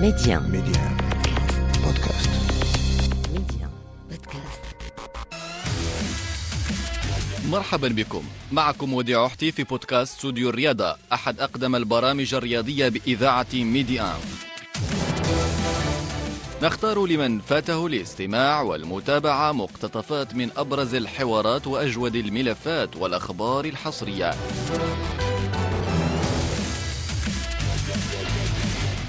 ميديان ميديان بودكاست ميديان بودكاست مرحبا بكم. معكم وديع أحتي في بودكاست استوديو الرياضة أحد أقدم البرامج الرياضية بإذاعة ميديان نختار لمن فاته الاستماع والمتابعة مقتطفات من أبرز الحوارات وأجود الملفات والأخبار الحصرية.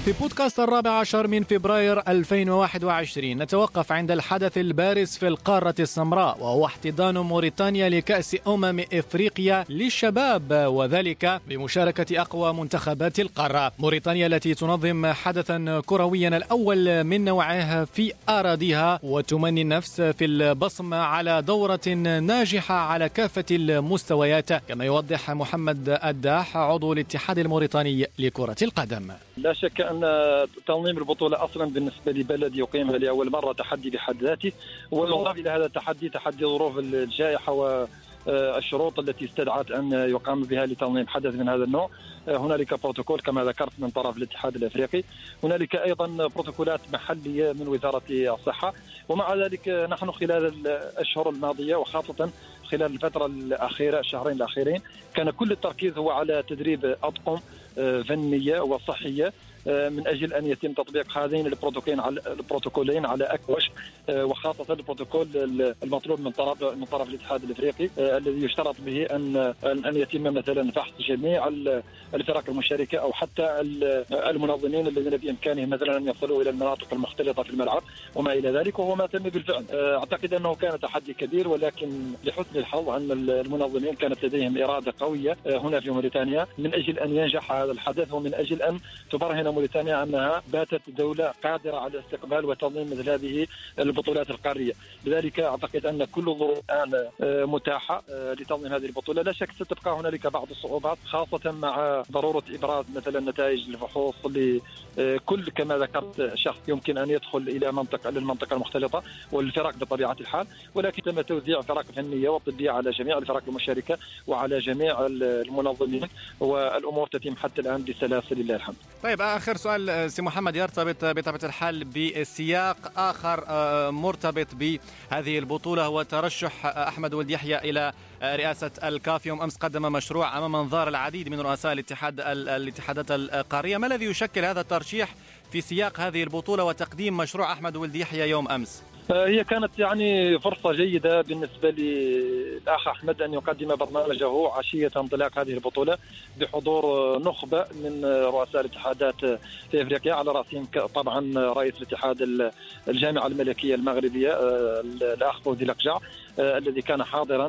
في بودكاست الرابع عشر من فبراير 2021 نتوقف عند الحدث البارز في القارة السمراء وهو احتضان موريتانيا لكأس أمم إفريقيا للشباب وذلك بمشاركة أقوى منتخبات القارة. موريتانيا التي تنظم حدثا كرويا الأول من نوعه في أراضيها وتمني النفس في البصم على دورة ناجحة على كافة المستويات. كما يوضح محمد الداح عضو الاتحاد الموريتاني لكرة القدم. لا شك تنظيم البطولة أصلا بالنسبة لبلد يقيمها لأول مرة تحدي بحد ذاته والاضافه إلى هذا التحدي تحدي ظروف الجائحة و الشروط التي استدعت أن يقام بها لتنظيم حدث من هذا النوع. هنالك بروتوكول كما ذكرت من طرف الاتحاد الأفريقي. هنالك أيضا بروتوكولات محلية من وزارة الصحة. ومع ذلك نحن خلال الأشهر الماضية وخاصة خلال الفترة الأخيرة الشهرين الأخيرين كان كل التركيز هو على تدريب أطقم فنية وصحية. من أجل أن يتم تطبيق هذين البروتوكولين على البروتوكولين على أكوش وخاصة البروتوكول المطلوب من طرف من طرف الاتحاد الإفريقي الذي يشترط به ان ان يتم مثلا فحص جميع الفرق المشاركه أو حتى المنظمين الذين بإمكانهم مثلا أن يصلوا إلى المناطق المختلطة في الملعب وما إلى ذلك وهو ما تم بالفعل. أعتقد أنه كان تحدي كبير ولكن لحسن الحظ أن المنظمين كانت لديهم إرادة قوية هنا في موريتانيا من أجل أن ينجح هذا الحدث ومن أجل أن تبرهن موريتانيا أنها باتت دولة قادرة على استقبال وتنظيم مثل هذه البطولات القارية، لذلك أعتقد أن كل الظروف الآن متاحة لتنظيم هذه البطولة، لا شك ستبقى هنالك بعض الصعوبات خاصة مع ضرورة إبراز مثلا نتائج الفحوص لكل كما ذكرت شخص يمكن أن يدخل إلى منطقة للمنطقه المختلطة والفرق بطبيعة الحال، ولكن تم توزيع فرق فنية وطبية على جميع الفرق المشاركة وعلى جميع المنظمين والأمور تتم حتى الآن بسلاسه لله الحمد. طيب آخر سؤال سي محمد يرتبط بطبيعة الحال بسياق آخر مرتبط بهذه البطولة هو ترشح أحمد ولد يحيى إلى رئاسة الكاف. يوم أمس قدم مشروع أمام أنظار العديد من رؤساء الاتحاد الاتحادات القارية. ما الذي يشكل هذا الترشيح في سياق هذه البطولة وتقديم مشروع أحمد ولد يحيى يوم أمس؟ هي كانت يعني فرصة جيدة بالنسبة للأخ أحمد أن يقدم برنامجه عشية انطلاق هذه البطولة بحضور نخبة من رؤساء الاتحادات في أفريقيا على رأسهم طبعا رئيس الاتحاد الجامعة الملكية المغربية الأخ فوزي لقجع الذي كان حاضرا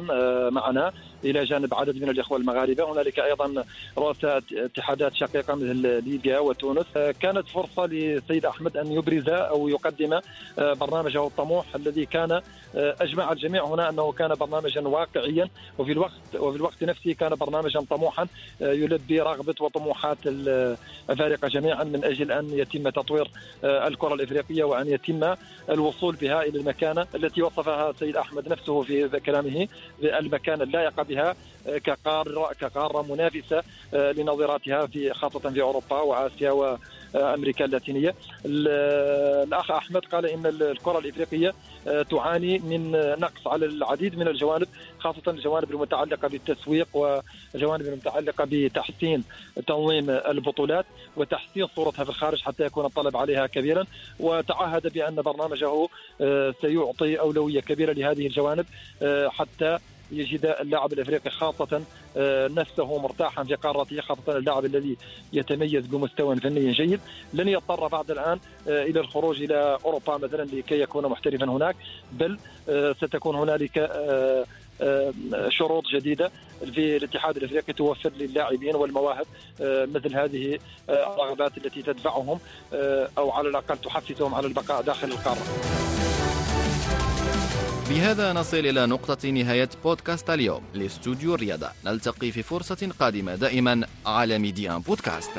معنا إلى جانب عدد من الإخوة المغاربة، هنالك أيضا رؤساء اتحادات شقيقة مثل ليبيا وتونس، كانت فرصة للسيد أحمد أن يبرز أو يقدم برنامجه الطموح الذي كان أجمع الجميع هنا أنه كان برنامجا واقعيا وفي الوقت وفي الوقت نفسه كان برنامجا طموحا يلبي رغبة وطموحات الافارقه جميعا من أجل أن يتم تطوير الكرة الإفريقية وأن يتم الوصول بها إلى المكانة التي وصفها السيد أحمد نفسه في كلامه المكان اللائقه بها كقارة كقارة منافسة لنظيراتها في خاصة في أوروبا وآسيا وامريكا اللاتينية. الأخ أحمد قال إن الكرة الإفريقية تعاني من نقص على العديد من الجوانب خاصة الجوانب المتعلقة بالتسويق والجوانب المتعلقة بتحسين تنظيم البطولات وتحسين صورتها في الخارج حتى يكون الطلب عليها كبيرا وتعهد بأن برنامجه سيعطي أولوية كبيرة لهذه الجوانب حتى يجد اللاعب الإفريقي خاصه نفسه مرتاحا في قارته خاصه اللاعب الذي يتميز بمستوى فني جيد لن يضطر بعد الآن إلى الخروج إلى أوروبا مثلا لكي يكون محترفا هناك بل ستكون هنالك شروط جديدة في الاتحاد الإفريقي توفر للاعبين والمواهب مثل هذه الرغبات التي تدفعهم أو على الأقل تحفزهم على البقاء داخل القارة. بهذا نصل إلى نقطة نهاية بودكاست اليوم لإستوديو الرياضة. نلتقي في فرصة قادمة دائما على ميديان بودكاست.